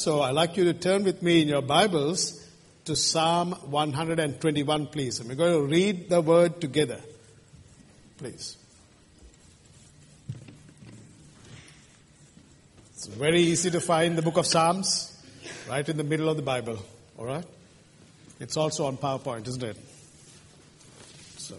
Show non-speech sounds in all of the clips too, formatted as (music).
So I'd like you to turn with me in your Bibles to Psalm 121, please. And we're going to read the word together. Please. It's very easy to find the book of Psalms right in the middle of the Bible. All right? It's also on PowerPoint, isn't it? So.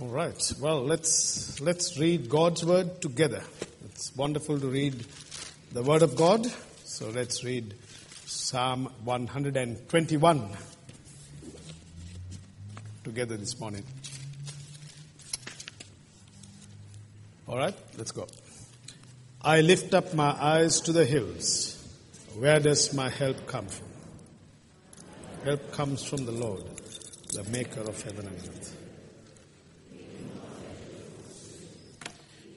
All right. Well, let's let's read God's word together. It's wonderful to read the word of God. So let's read Psalm 121 together this morning. All right, let's go. I lift up my eyes to the hills. Where does my help come from? Help comes from the Lord, the maker of heaven and earth.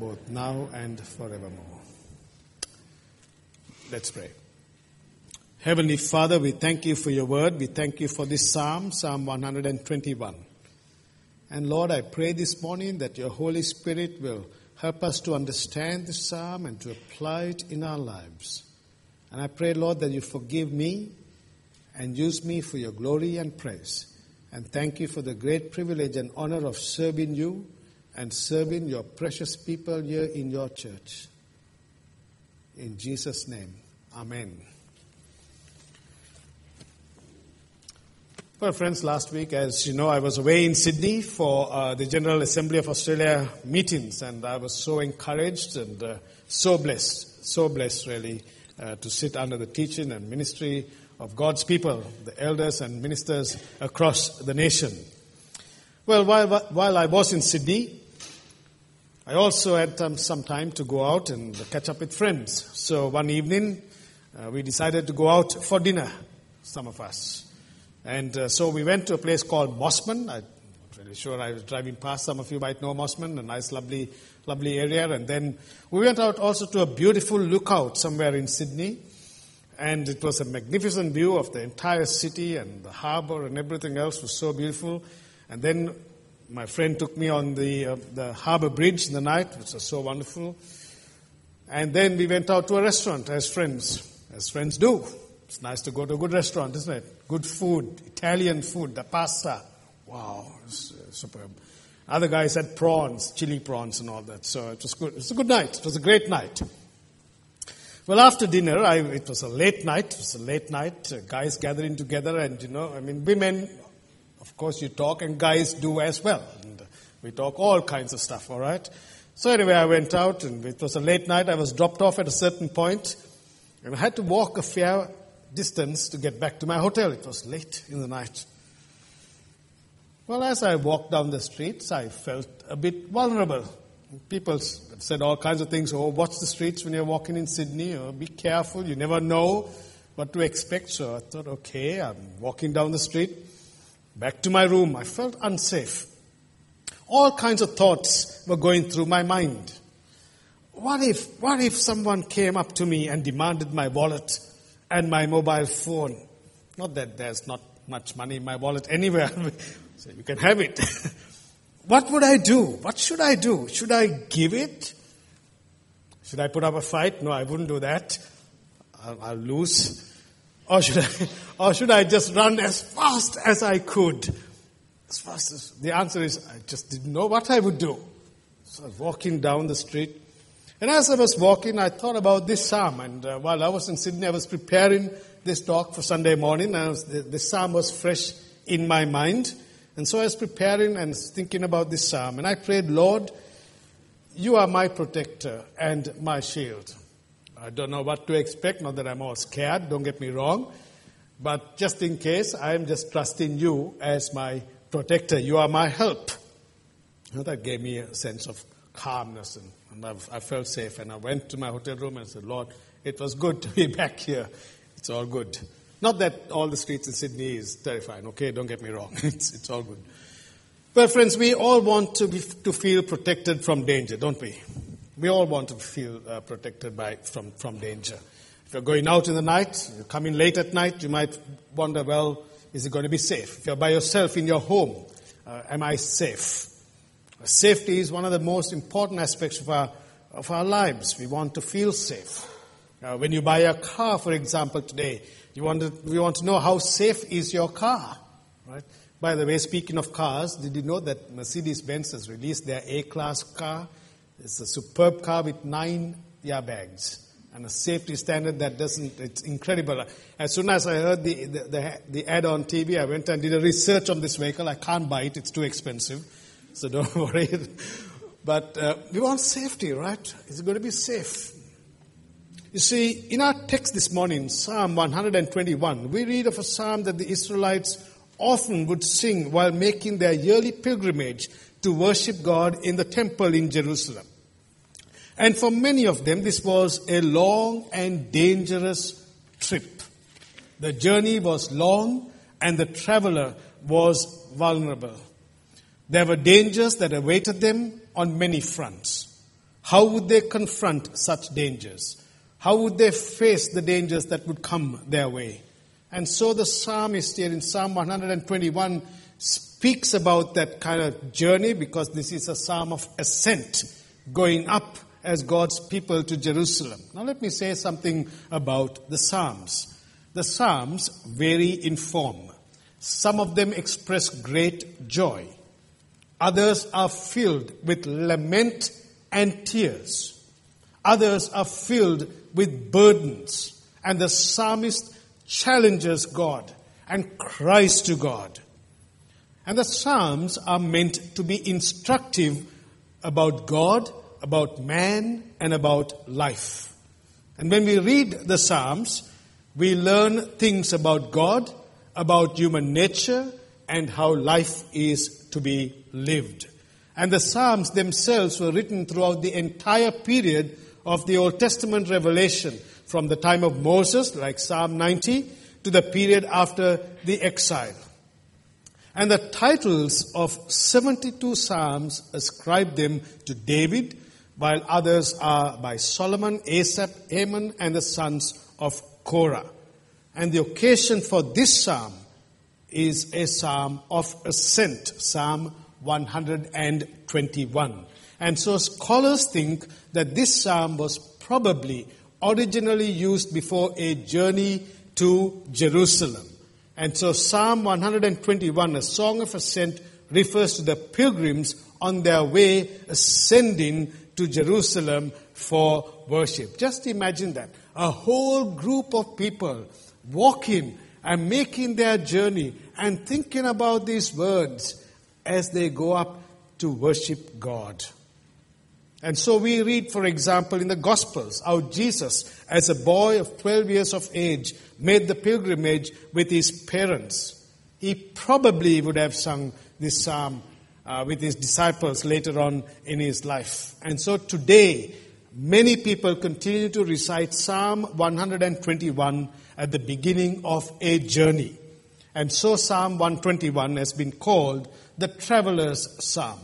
both now and forevermore. Let's pray. Heavenly Father, we thank you for your word. We thank you for this psalm, Psalm 121. And Lord, I pray this morning that your Holy Spirit will help us to understand this psalm and to apply it in our lives. And I pray, Lord, that you forgive me and use me for your glory and praise. And thank you for the great privilege and honor of serving you and serving your precious people here in your church. In Jesus' name, Amen. Well, friends, last week, as you know, I was away in Sydney for uh, the General Assembly of Australia meetings, and I was so encouraged and uh, so blessed, so blessed, really, uh, to sit under the teaching and ministry of God's people, the elders and ministers across the nation. Well, while, while I was in Sydney, I also had some time to go out and catch up with friends. So one evening, uh, we decided to go out for dinner, some of us. And uh, so we went to a place called Mosman. I'm not really sure I was driving past. Some of you might know Mosman, a nice, lovely, lovely area. And then we went out also to a beautiful lookout somewhere in Sydney. And it was a magnificent view of the entire city and the harbor and everything else was so beautiful. And then my friend took me on the, uh, the harbor bridge in the night, which was so wonderful. And then we went out to a restaurant as friends, as friends do. It's nice to go to a good restaurant, isn't it? Good food, Italian food, the pasta. Wow, it's, uh, superb. Other guys had prawns, chili prawns and all that. So it was good. It was a good night. It was a great night. Well, after dinner, I, it was a late night. It was a late night. Uh, guys gathering together and, you know, I mean, women of course, you talk, and guys do as well. And we talk all kinds of stuff, all right? So, anyway, I went out, and it was a late night. I was dropped off at a certain point, and I had to walk a fair distance to get back to my hotel. It was late in the night. Well, as I walked down the streets, I felt a bit vulnerable. People said all kinds of things. Oh, watch the streets when you're walking in Sydney. Or be careful. You never know what to expect. So I thought, okay, I'm walking down the street. Back to my room, I felt unsafe. All kinds of thoughts were going through my mind. What if, what if someone came up to me and demanded my wallet and my mobile phone? Not that there's not much money in my wallet anywhere, (laughs) so you can have it. (laughs) what would I do? What should I do? Should I give it? Should I put up a fight? No, I wouldn't do that. I'll, I'll lose. Or should I, (laughs) or should I just run as fast as I could? As fast as, the answer is, I just didn't know what I would do. So I was walking down the street. And as I was walking, I thought about this psalm. And uh, while I was in Sydney, I was preparing this talk for Sunday morning. And was, the, the psalm was fresh in my mind. And so I was preparing and thinking about this psalm. And I prayed, Lord, you are my protector and my shield. I don't know what to expect, not that I'm all scared, don't get me wrong. But just in case, I'm just trusting you as my protector. You are my help. that gave me a sense of calmness and, and i felt safe. And I went to my hotel room and said, Lord, it was good to be (laughs) back here. It's all good. Not that all the streets in Sydney is terrifying, okay? Don't get me wrong. (laughs) it's, it's all good. Well, friends, we all want to, be, to feel protected from danger, don't we? We all want to feel uh, protected by, from, from danger. If you're going out in the night, you come in late at night, you might wonder, well, is it going to be safe? If you're by yourself in your home, uh, am I safe? Safety is one of the most important aspects of our, of our lives. We want to feel safe. Uh, when you buy a car, for example, today, you want to, we want to know how safe is your car, right? By the way, speaking of cars, did you know that Mercedes-Benz has released their A-class car? It's a superb car with nine airbags and a safety standard that doesn't, it's incredible. As soon as I heard the, the, the, the, ad on TV, I went and did a research on this vehicle. I can't buy it, it's too expensive. So (laughs) don't worry. But uh, we want safety, right? Is it going to be safe? You see, in our text this morning, Psalm 121, we read of a psalm that the Israelites often would sing while making their yearly pilgrimage to worship God in the temple in Jerusalem. And for many of them, this was a long and dangerous trip. The journey was long and the traveler was vulnerable. There were dangers that awaited them on many fronts. How would they confront such dangers? How would they face the dangers that would come their way? And so the psalmist here in Psalm 121 speaks about that kind of journey because this is a psalm of ascent, going up as God's people to Jerusalem. Now, let me say something about the Psalms. The Psalms vary in form. Some of them express great joy, others are filled with lament and tears, others are filled with burdens. And the psalmist challenges God and cries to God. And the Psalms are meant to be instructive about God about man and about life. And when we read the Psalms, we learn things about God, about human nature, and how life is to be lived. And the Psalms themselves were written throughout the entire period of the Old Testament revelation, from the time of Moses, like Psalm 90, to the period after the exile. And the titles of 72 Psalms ascribe them to David, while others are by Solomon, Asaph, Heman, and the sons of Korah. And the occasion for this psalm is a psalm of ascent, Psalm 121. And so scholars think that this psalm was probably originally used before a journey to Jerusalem. And so Psalm 121, a song of ascent, refers to the pilgrims on their way ascending to Jerusalem for worship. Just imagine that. A whole group of people walking and making their journey and thinking about these words as they go up to worship God. And so we read, for example, in the Gospels, how Jesus, as a boy of 12 years of age, made the pilgrimage with his parents. He probably would have sung this psalm uh, with his disciples later on in his life. And so today, many people continue to recite Psalm 121 at the beginning of a journey. And so Psalm 121 has been called the traveler's psalm.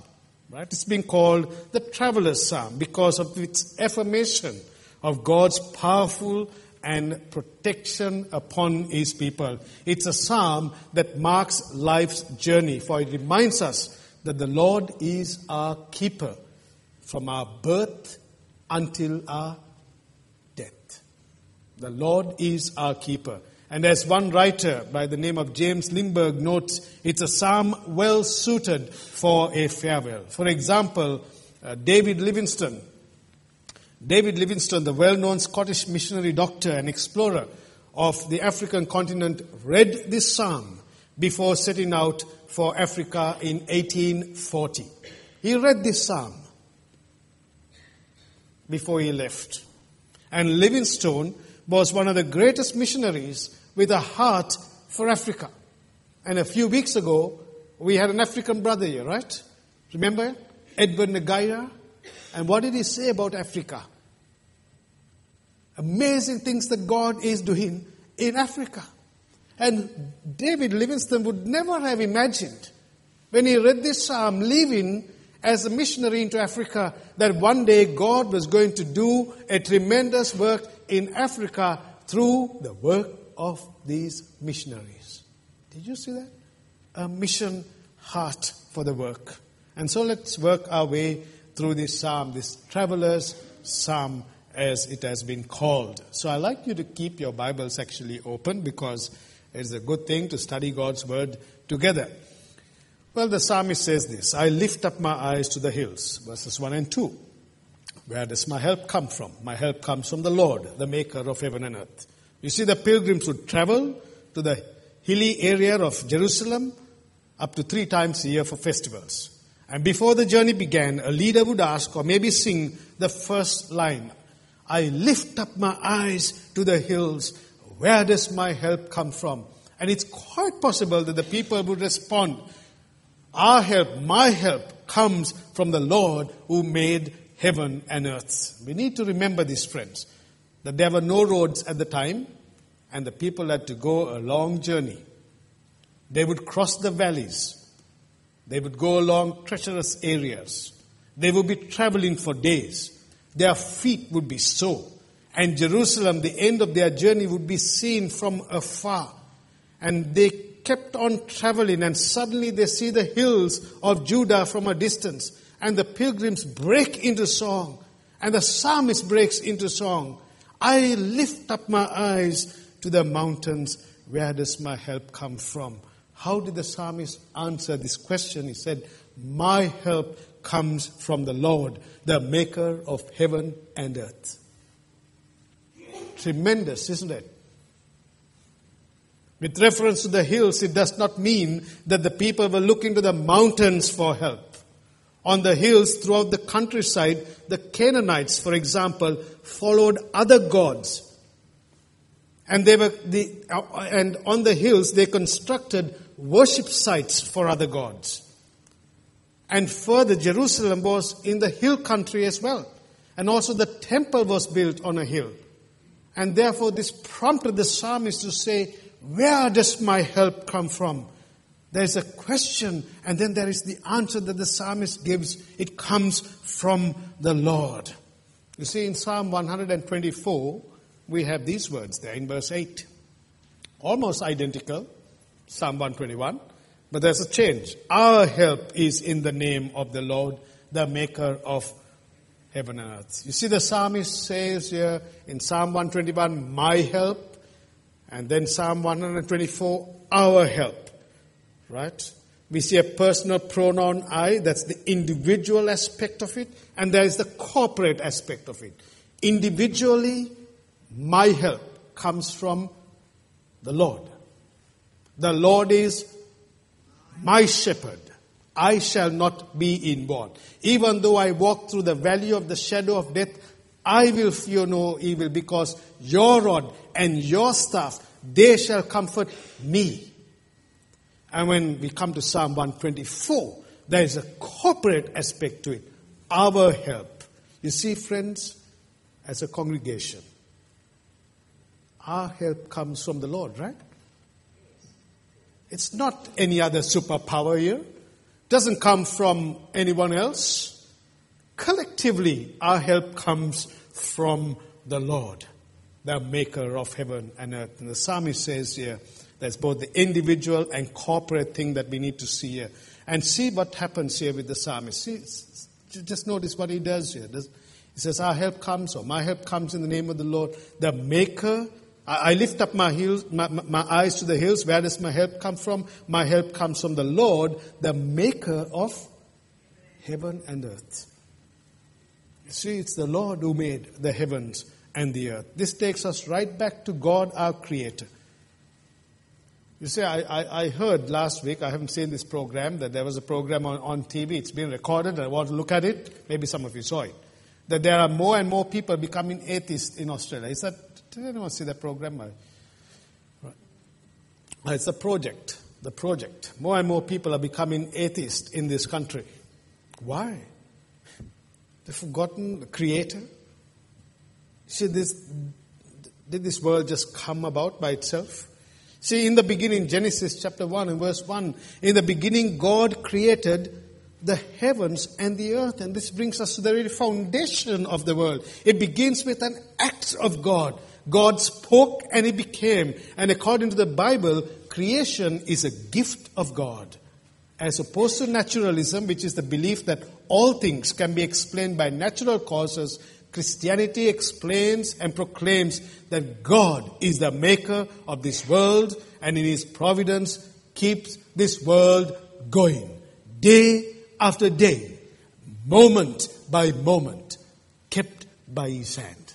Right? It's been called the traveler's psalm because of its affirmation of God's powerful and protection upon his people. It's a psalm that marks life's journey, for it reminds us that the Lord is our keeper from our birth until our death. The Lord is our keeper. And as one writer by the name of James Limburg notes, it's a psalm well suited for a farewell. For example, uh, David Livingstone. David Livingstone, the well known Scottish missionary doctor and explorer of the African continent, read this psalm before setting out for Africa in 1840. He read this psalm before he left. And Livingstone was one of the greatest missionaries with a heart for Africa. And a few weeks ago, we had an African brother here, right? Remember? Edward Nagaya. And what did he say about Africa? Amazing things that God is doing in Africa. And David Livingstone would never have imagined when he read this psalm, leaving as a missionary into Africa, that one day God was going to do a tremendous work in Africa through the work of these missionaries. Did you see that? A mission heart for the work. And so let's work our way through this psalm, this traveler's psalm as it has been called. So I'd like you to keep your Bibles actually open because it's a good thing to study God's word together. Well, the psalmist says this I lift up my eyes to the hills, verses 1 and 2. Where does my help come from? My help comes from the Lord, the maker of heaven and earth. You see, the pilgrims would travel to the hilly area of Jerusalem up to three times a year for festivals. And before the journey began, a leader would ask or maybe sing the first line I lift up my eyes to the hills. Where does my help come from? And it's quite possible that the people would respond, Our help, my help, comes from the Lord who made heaven and earth. We need to remember this, friends, that there were no roads at the time, and the people had to go a long journey. They would cross the valleys. They would go along treacherous areas. They would be traveling for days. Their feet would be sore. And Jerusalem, the end of their journey, would be seen from afar. And they kept on traveling, and suddenly they see the hills of Judah from a distance and the pilgrims break into song, and the psalmist breaks into song. I lift up my eyes to the mountains. Where does my help come from? How did the psalmist answer this question? He said, My help comes from the Lord, the maker of heaven and earth. Tremendous, isn't it? With reference to the hills, it does not mean that the people were looking to the mountains for help on the hills throughout the countryside, the Canaanites, for example, followed other gods. And they were the, uh, and on the hills they constructed worship sites for other gods. And further, Jerusalem was in the hill country as well. And also the temple was built on a hill. And therefore, this prompted the psalmist to say, Where does my help come from? There's a question, and then there is the answer that the psalmist gives. It comes from the Lord. You see, in Psalm 124, we have these words there in verse 8. Almost identical, Psalm 121, but there's a change. Our help is in the name of the Lord, the maker of heaven and earth. You see, the psalmist says here in Psalm 121, my help, and then Psalm 124, our help. Right? We see a personal pronoun I, that's the individual aspect of it, and there is the corporate aspect of it. Individually, my help comes from the Lord. The Lord is my shepherd. I shall not be in want. Even though I walk through the valley of the shadow of death, I will fear no evil because your rod and your staff, they shall comfort me. And when we come to Psalm 124, there is a corporate aspect to it. Our help. You see, friends, as a congregation, our help comes from the Lord, right? It's not any other superpower here. Doesn't come from anyone else. Collectively, our help comes from the Lord, the maker of heaven and earth. And the psalmist says here, there's both the individual and corporate thing that we need to see here. And see what happens here with the psalmist. See, just notice what he does here. He says, Our help comes, or my help comes in the name of the Lord, the maker. I lift up my, heels, my, my eyes to the hills. Where does my help come from? My help comes from the Lord, the maker of heaven and earth. See, it's the Lord who made the heavens and the earth. This takes us right back to God, our Creator. You see, I, I, I, heard last week, I haven't seen this program, that there was a program on, on TV. It's been recorded. I want to look at it. Maybe some of you saw it. That there are more and more people becoming atheists in Australia. Is that, did anyone see that program? Right. It's a project. The project. More and more people are becoming atheists in this country. Why? They've forgotten the creator. See, this, did this world just come about by itself? See, in the beginning, Genesis chapter 1 and verse 1, in the beginning, God created the heavens and the earth. And this brings us to the very foundation of the world. It begins with an act of God. God spoke and it became. And according to the Bible, creation is a gift of God. As opposed to naturalism, which is the belief that all things can be explained by natural causes, Christianity explains and proclaims that God is the maker of this world and in His providence keeps this world going day after day, moment by moment, kept by His hand.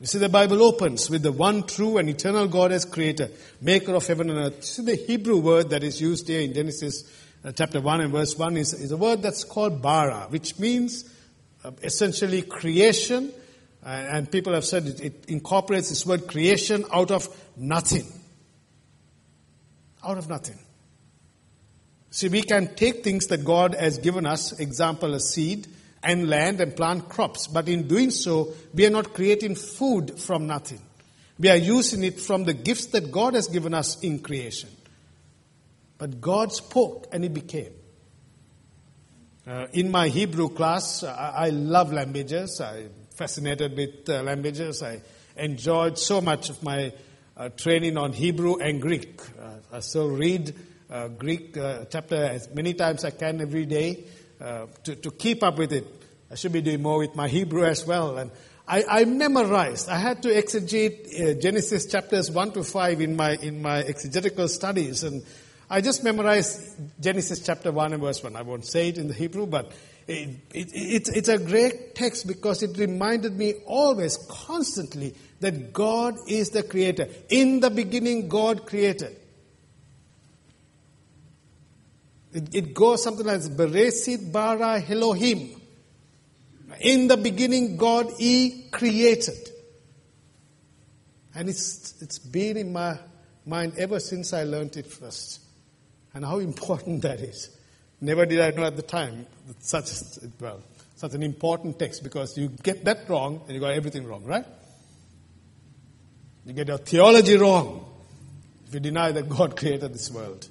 You see, the Bible opens with the one true and eternal God as creator, maker of heaven and earth. See, the Hebrew word that is used here in Genesis uh, chapter 1 and verse 1 is, is a word that's called bara, which means uh, essentially creation. Uh, and people have said it, it incorporates this word creation out of nothing. Out of nothing. See, we can take things that God has given us, example, a seed, and land and plant crops. But in doing so, we are not creating food from nothing. We are using it from the gifts that God has given us in creation. But God spoke and it became. Uh, in my Hebrew class, I, I love languages. I'm fascinated with uh, languages. I enjoyed so much of my uh, training on Hebrew and Greek. Uh, I still read uh, Greek uh, chapter as many times I can every day uh, to, to keep up with it. I should be doing more with my Hebrew as well. And I, I memorized. I had to exegete uh, Genesis chapters 1 to 5 in my, in my exegetical studies. And I just memorized Genesis chapter 1 and verse 1. I won't say it in the Hebrew, but it, it, it, it's a great text because it reminded me always, constantly, that God is the creator. In the beginning, God created. It, it goes something like Beresit bara Elohim. In the beginning, God He created. And it's, it's been in my mind ever since I learned it first. And how (laughs) important that is. Never did I know at the time such, well, such an important text because you get that wrong and you got everything wrong, right? You get your theology wrong if you deny that God (laughs) created this world.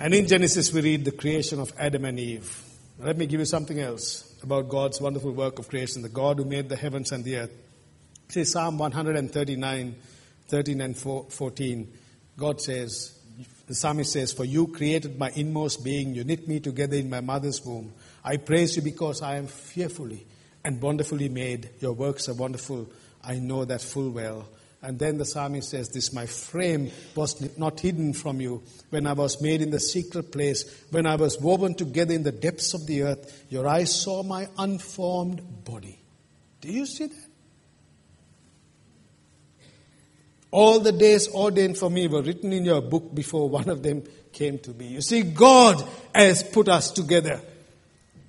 And in Genesis, we read the creation of Adam and Eve. Let me give you something else about God's wonderful work of creation, the God who made the heavens and the earth. See Psalm 139, 13 and 14. God says, the psalmist says, For you created my inmost being, you knit me together in my mother's womb. I praise you because I am fearfully and wonderfully made. Your works are wonderful. I know that full well. And then the psalmist says, This my frame was not hidden from you when I was made in the secret place, when I was woven together in the depths of the earth. Your eyes saw my unformed body. Do you see that? All the days ordained for me were written in your book before one of them came to be. You see, God has put us together.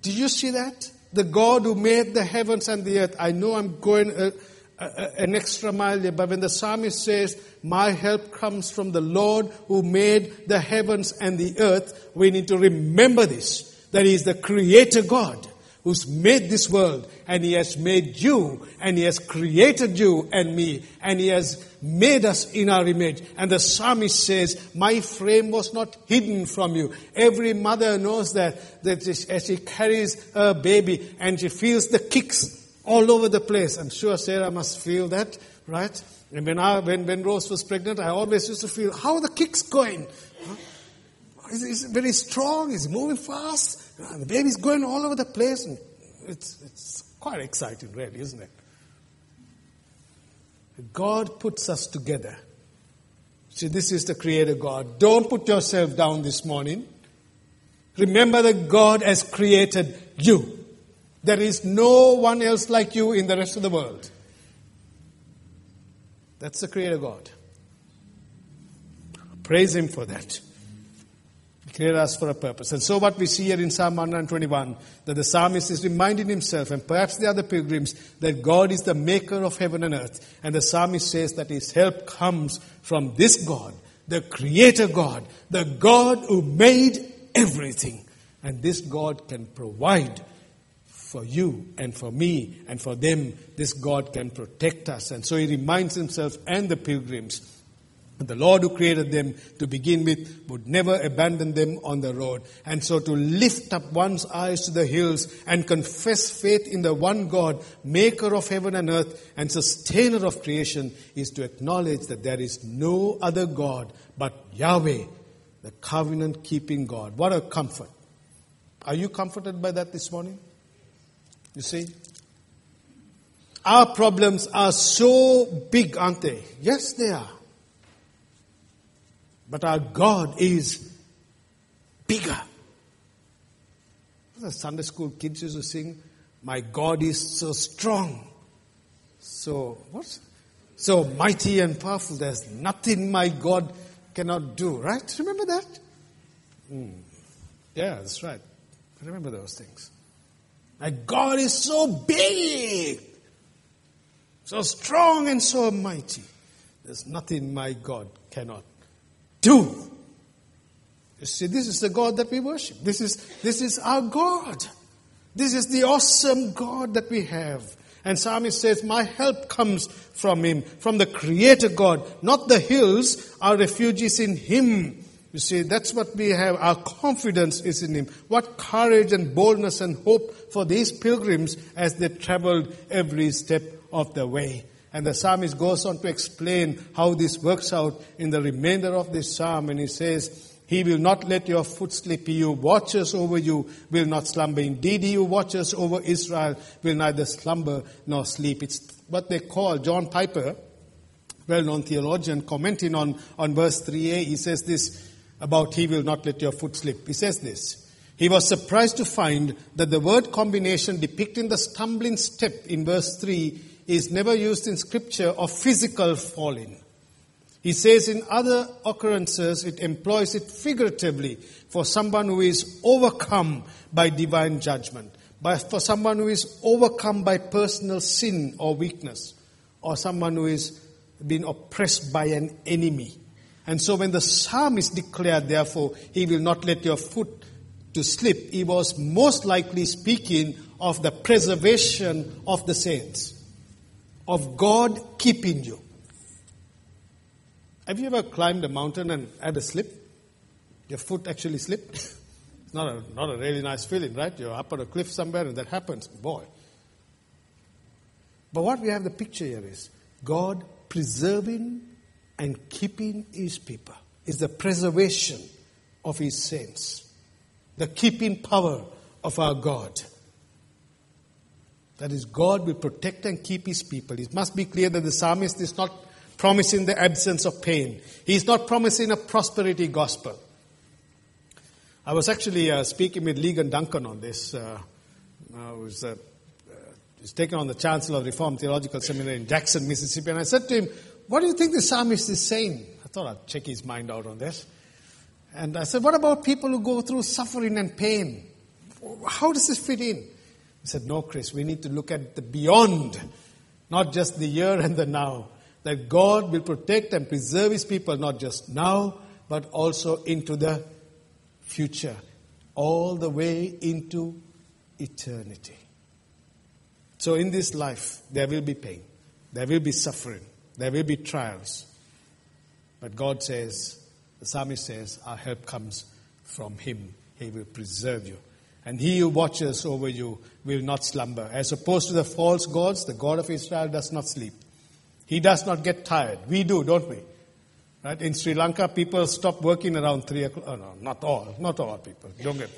Do you see that? The God who made the heavens and the earth. I know I'm going. Uh, an extra mile there. But when the psalmist says, My help comes from the Lord who made the heavens and the earth, we need to remember this that He is the Creator God who's made this world, and He has made you, and He has created you and me, and He has made us in our image. And the psalmist says, My frame was not hidden from you. Every mother knows that, that as she carries a baby and she feels the kicks all over the place. I'm sure Sarah must feel that, right? And when, I, when, when Rose was pregnant, I always used to feel, how are the kicks going? Huh? He's, very strong, he's moving fast, ah, the baby's going all over the place. And it's, it's quite exciting, really, isn't it? God puts us together. See, this is the Creator God. Don't put yourself down this morning. Remember that God has created you. There is no one else like you in the rest of the world. That's the Creator God. Praise Him for that. He created us for a purpose. And so, what we see here in Psalm 121, that the psalmist is reminding himself, and perhaps the other pilgrims, that God is the maker of heaven and earth. And the psalmist says that his help comes from this God, the Creator God, the God who made everything. And this God can provide for you and for me and for them. This God can protect us. And so he reminds himself and the pilgrims that the Lord who created them to begin with would never abandon them on the road. And so to lift up one's eyes to the hills and confess faith in the one God, maker of heaven and earth and sustainer of creation is to acknowledge that there is no other God but Yahweh, the covenant keeping God. What a comfort. Are you comforted by that this morning? You see? Our problems are so big, aren't they? Yes, they are. But our God is bigger. The Sunday school kids used to sing, My God is so strong. So, what? So mighty and powerful. There's nothing my God cannot do, right? Remember that? Mm. Yeah, that's right. Remember those things. My God is so big, so strong, and so mighty. There's nothing my God cannot do. You see, this is the God that we worship. This is, this is our God. This is the awesome God that we have. And Psalmist says, My help comes from Him, from the Creator God, not the hills. Our refuge is in Him. You see, that's what we have. Our confidence is in Him. What courage and boldness and hope for these pilgrims as they traveled every step of the way. And the psalmist goes on to explain how this works out in the remainder of this psalm. And he says, He will not let your foot slip. He who watches over you will not slumber. Indeed, he who watches over Israel will neither slumber nor sleep. It's what they call John Piper, well known theologian, commenting on, on verse 3a. He says this about He will not let your foot slip. He says this. He was surprised to find that the word combination depicting the stumbling step in verse 3 is never used in scripture of physical falling. He says in other occurrences it employs it figuratively for someone who is overcome by divine judgment, by, for someone who is overcome by personal sin or weakness, or someone who is being oppressed by an enemy. And so when the psalmist declared, therefore, he will not let your foot to slip, he was most likely speaking of the preservation of the saints of God keeping you. Have you ever climbed a mountain and had a slip? Your foot actually slipped? it's (laughs) not a, not a really nice feeling, right? You're up on a cliff somewhere and that happens. Boy. But what we have the picture here is God preserving and keeping his people is the preservation of his saints, the keeping power of our God. That is, God will protect and keep his people. It must be clear that the psalmist is not promising the absence of pain. He is not promising a prosperity gospel. I was actually uh, speaking with Ligon Duncan on this. Uh, I was, uh, was taken on the chancellor of Reformed Theological Seminary in Jackson, Mississippi, and I said to him, What do you think the psalmist is saying? I thought I'd check his mind out on this. And I said, What about people who go through suffering and pain? How does this fit in? He said, No, Chris, we need to look at the beyond, not just the here and the now. That God will protect and preserve His people not just now, but also into the future, all the way into eternity. So, in this life, there will be pain, there will be suffering, there will be trials. But God says, the psalmist says, our help comes from Him. He will preserve you. And he who watches over you will not slumber. As opposed to the false gods, the God of Israel does not sleep. He does not get tired. We do, don't we? Right? In Sri Lanka, people stop working around 3 o'clock. Oh, no, not all. Not all people. Don't get.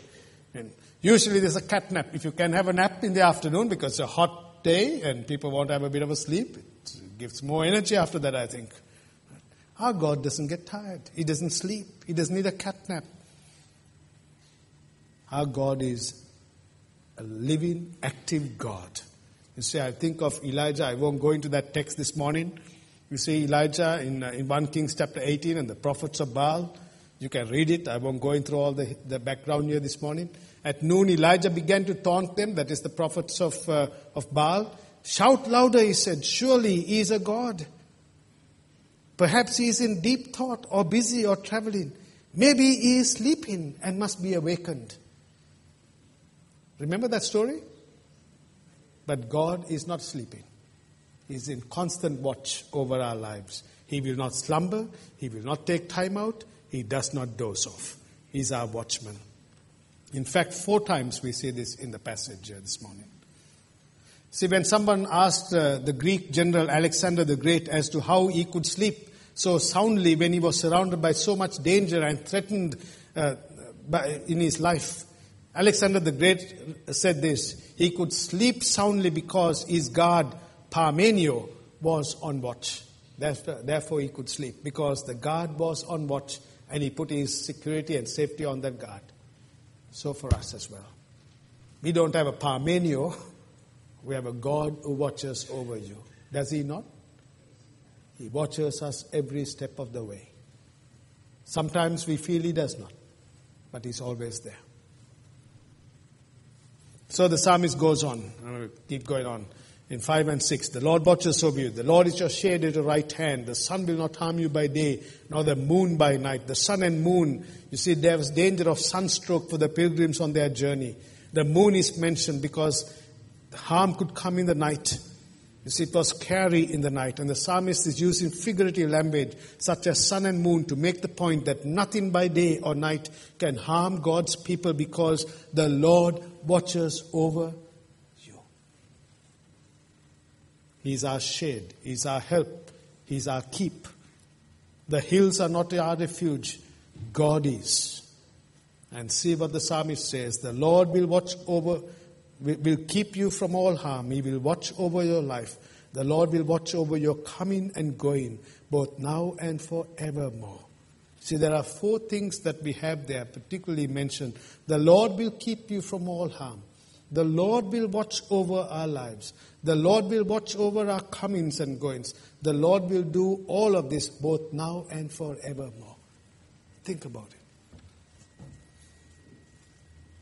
And usually there's a cat nap. If you can have a nap in the afternoon because it's a hot day and people want to have a bit of a sleep, gives more energy after that, I think. Our God doesn't get tired. He doesn't sleep. He doesn't need a cat nap. Our God is a living, active God. You see, I think of Elijah. I won't go into that text this morning. You see Elijah in, uh, in 1 Kings chapter 18 and the prophets of Baal. You can read it. I won't go into all the, the background here this morning. At noon, Elijah began to taunt them, that is the prophets of, uh, of Baal. Shout louder, he said. Surely he is a God. Perhaps he is in deep thought or busy or traveling. Maybe he is sleeping and must be awakened. Remember that story? But God is not sleeping. He is in constant watch over our lives. He will not slumber. He will not take time out. He does not doze off. He's our watchman. In fact, four times we see this in the passage this morning. See, when someone asked uh, the Greek general Alexander the Great as to how he could sleep so soundly when he was surrounded by so much danger and threatened uh, by, in his life, Alexander the Great said this He could sleep soundly because his guard Parmenio was on watch. Therefore, he could sleep because the guard was on watch and he put his security and safety on that guard. So for us as well. We don't have a Parmenio, (laughs) we have a God who watches over you. Does he not? He watches us every step of the way. Sometimes we feel he does not, but he's always there. So the psalmist goes on. I'm going to keep going on in 5 and 6. The Lord watches over you. The Lord is your shade at your right hand. The sun will not harm you by day, nor the moon by night. The sun and moon, you see, there was danger of sunstroke for the pilgrims on their journey. The moon is mentioned because harm could come in the night. You see, it was scary in the night, and the psalmist is using figurative language such as sun and moon to make the point that nothing by day or night can harm God's people because the Lord watches over you. He's our shade. He's our help. He's our keep. The hills are not our refuge. God is. And see what the psalmist says. The Lord will watch over, will keep you from all harm. He will watch over your life. The Lord will watch over your coming and going, both now and forevermore. See, there are four things that we have there, particularly mentioned. The Lord will keep you from all harm. The Lord will watch over our lives. The Lord will watch over our comings and goings. The Lord will do all of this both now and forevermore. Think about it.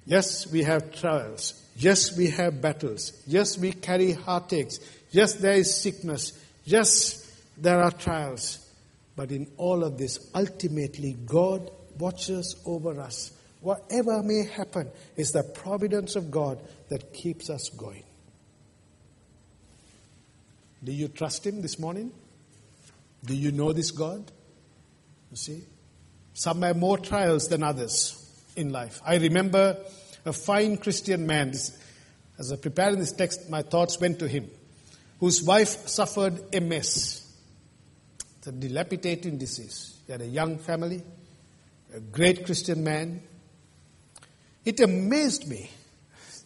Yes, we have trials. Yes, we have battles. Yes, we carry heartaches. Yes, there is sickness. Yes, there are trials. But in all of this, ultimately, God watches over us. Whatever may happen is the providence of God that keeps us going. Do you trust Him this morning? Do you know this God? You see? Some have more trials than others in life. I remember a fine Christian man, as I prepared this text, my thoughts went to him, whose wife suffered MS. It's a dilapidating disease. He had a young family, a great Christian man. It amazed me.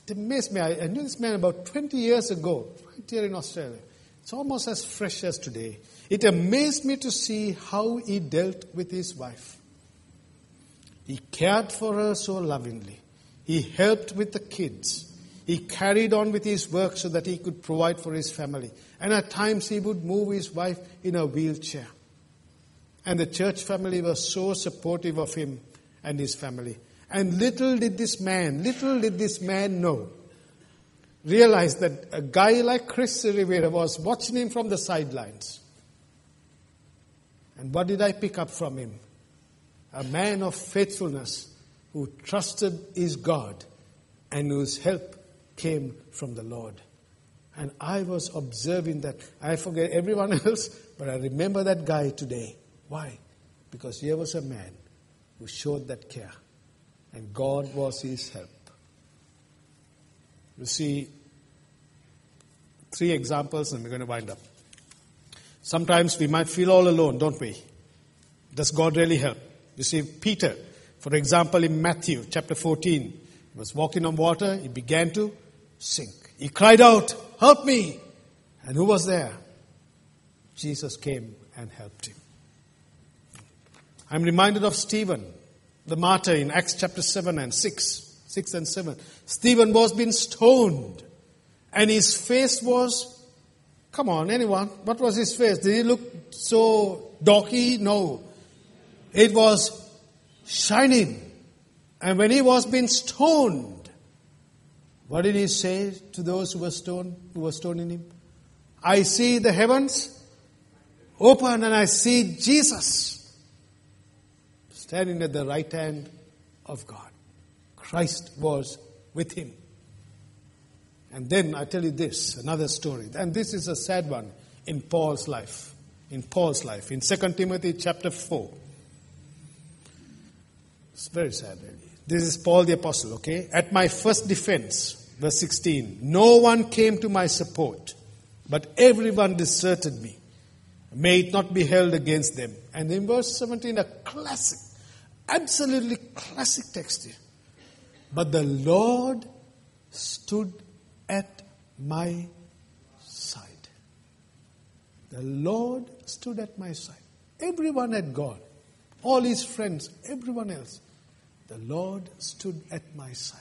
It amazed me. I, I knew this man about 20 years ago, right here in Australia. It's almost as fresh as today. It amazed me to see how he dealt with his wife. He cared for her so lovingly. He helped with the kids. He carried on with his work so that he could provide for his family. And at times he would move his wife in a wheelchair. And the church family was so supportive of him and his family. And little did this man, little did this man know realize that a guy like Chris Rivera was watching him from the sidelines. And what did I pick up from him? A man of faithfulness who trusted his God and whose help came from the Lord. And I was observing that. I forget everyone (laughs) else, but I remember that guy today. Why? Because here was a man who showed that care, and God was his help. You see, three examples and we're going to wind up. Sometimes we might feel all alone, don't we? Does God really help? You see, Peter, for example, in Matthew chapter 14, he was walking on water, he began to sink. He cried out, Help me! And who was there? Jesus came and helped him. I'm reminded of Stephen, the martyr in Acts chapter 7 and 6. 6 and 7. Stephen was being stoned, and his face was, come on, anyone, what was his face? Did he look so dorky? No. It was shining. And when he was being stoned, what did he say to those who were stoned, who were stoning him? I see the heavens open and I see Jesus standing at the right hand of God. Christ was with him. And then I tell you this, another story. And this is a sad one in Paul's life. In Paul's life. In 2 Timothy chapter 4. It's very sad. This is Paul the Apostle, okay? At my first defense, verse 16, no one came to my support, but everyone deserted me. May it not be held against them. And in verse 17, a classic, absolutely classic text here. But the Lord stood at my side. The Lord stood at my side. Everyone had gone. All his friends, everyone else. The Lord stood at my side.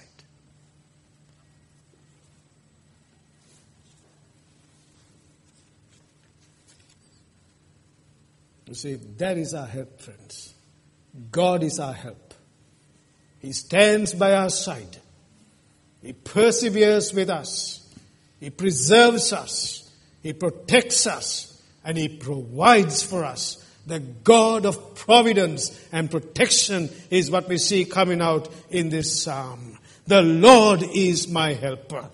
You see, that is our help, friends. God is our help. He stands by our side. He perseveres with us. He preserves us. He protects us. And He provides for us. The God of providence and protection is what we see coming out in this psalm. The Lord is my helper.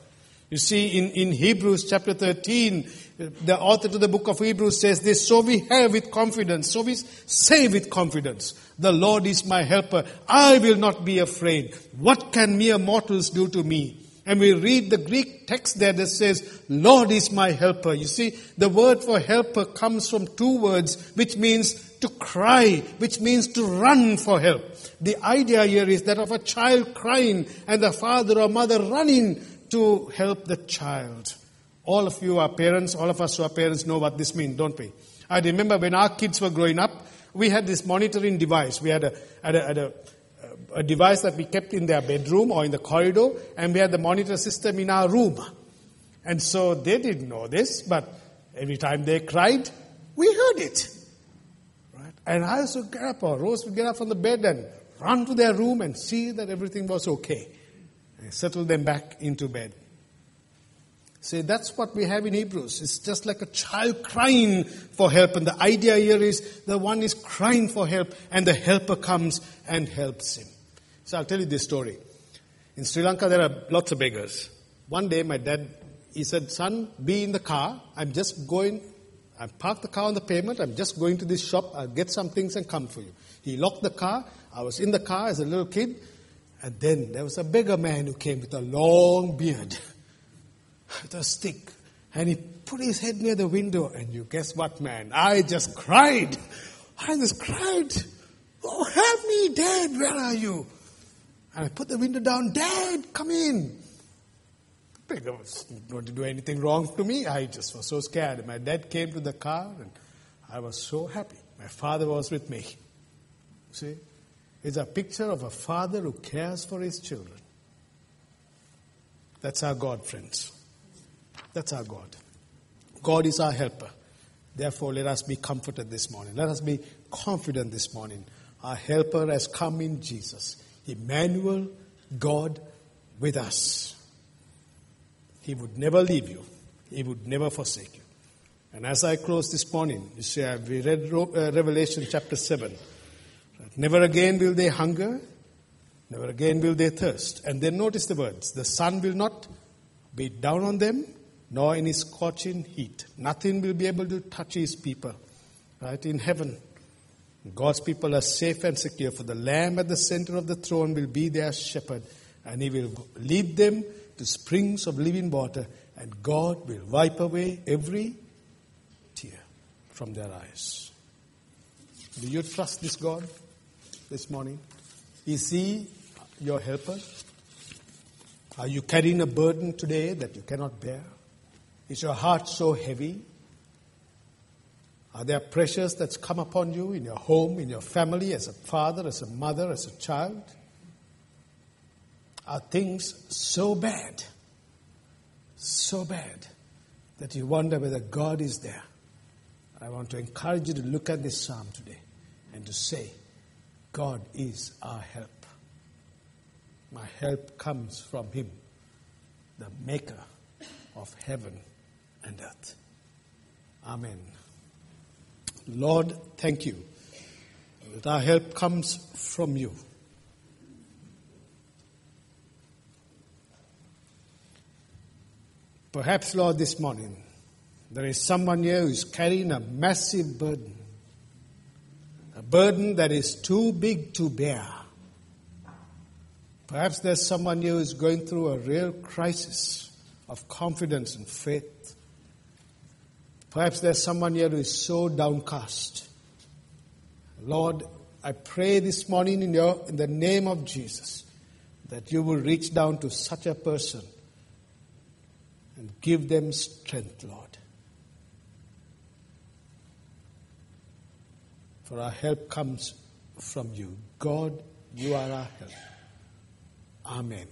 You see, in, in Hebrews chapter 13, the author to the book of Hebrews says this, so we have with confidence, so we say with confidence, the Lord is my helper. I will not be afraid. What can mere mortals do to me? And we read the Greek text there that says, Lord is my helper. You see, the word for helper comes from two words, which means to cry, which means to run for help. The idea here is that of a child crying and the father or mother running to help the child. All of you are parents, all of us who are parents know what this means, don't we? I remember when our kids were growing up, we had this monitoring device. We had a, had a, had a, a device that we kept in their bedroom or in the corridor, and we had the monitor system in our room. And so they didn't know this, but every time they cried, we heard it. Right? And I to get up, or Rose would get up from the bed and run to their room and see that everything was okay. And settle them back into bed. See, that's what we have in Hebrews. It's just like a child crying for help. And the idea here is the one is crying for help and the helper comes and helps him. So I'll tell you this story. In Sri Lanka, there are lots of beggars. One day, my dad, he said, son, be in the car. I'm just going, I parked the car on the pavement. I'm just going to this shop. I'll get some things and come for you. He locked the car. I was in the car as a little kid. And then there was a beggar man who came with a long beard. (laughs) with a stick. And he put his head near the window, and you guess what, man? I just cried. I just cried. Oh, help me, Dad, where are you? And I put the window down, Dad, come in. To do anything wrong to me. I just was so scared. My dad came to the car, and I was so happy. My father was with me. See? It's a picture of a father who cares for his children. That's our God, friends. That's our God. God is our helper. Therefore, let us be comforted this morning. Let us be confident this morning. Our helper has come in Jesus. Emmanuel, God with us. He would never leave you. He would never forsake you. And as I close this morning, you see, we read uh, Revelation chapter 7. Never again will they hunger, never again will they thirst. And then notice the words the sun will not beat down on them, nor in his scorching heat. Nothing will be able to touch his people. Right? In heaven, God's people are safe and secure, for the Lamb at the center of the throne will be their shepherd, and he will lead them to springs of living water, and God will wipe away every tear from their eyes. Do you trust this God this morning? Is he your helper? Are you carrying a burden today that you cannot bear? Is your heart so heavy? Are there pressures that's come upon you in your home, in your family, as a father, as a mother, as a child? Are things so bad, so bad, that you wonder whether God is there? I want to encourage you to look at this psalm today and to say, God is our help. My help comes from Him, the Maker of heaven and earth. Amen. Lord, thank you that our help comes from you. Perhaps, Lord, this morning there is someone here who is carrying a massive burden, a burden that is too big to bear. Perhaps there's someone here who is going through a real crisis of confidence and faith. Perhaps there's someone here who is so downcast. Lord, I pray this morning in, your, in the name of Jesus that you will reach down to such a person and give them strength, Lord. For our help comes from you. God, you are our help. Amen.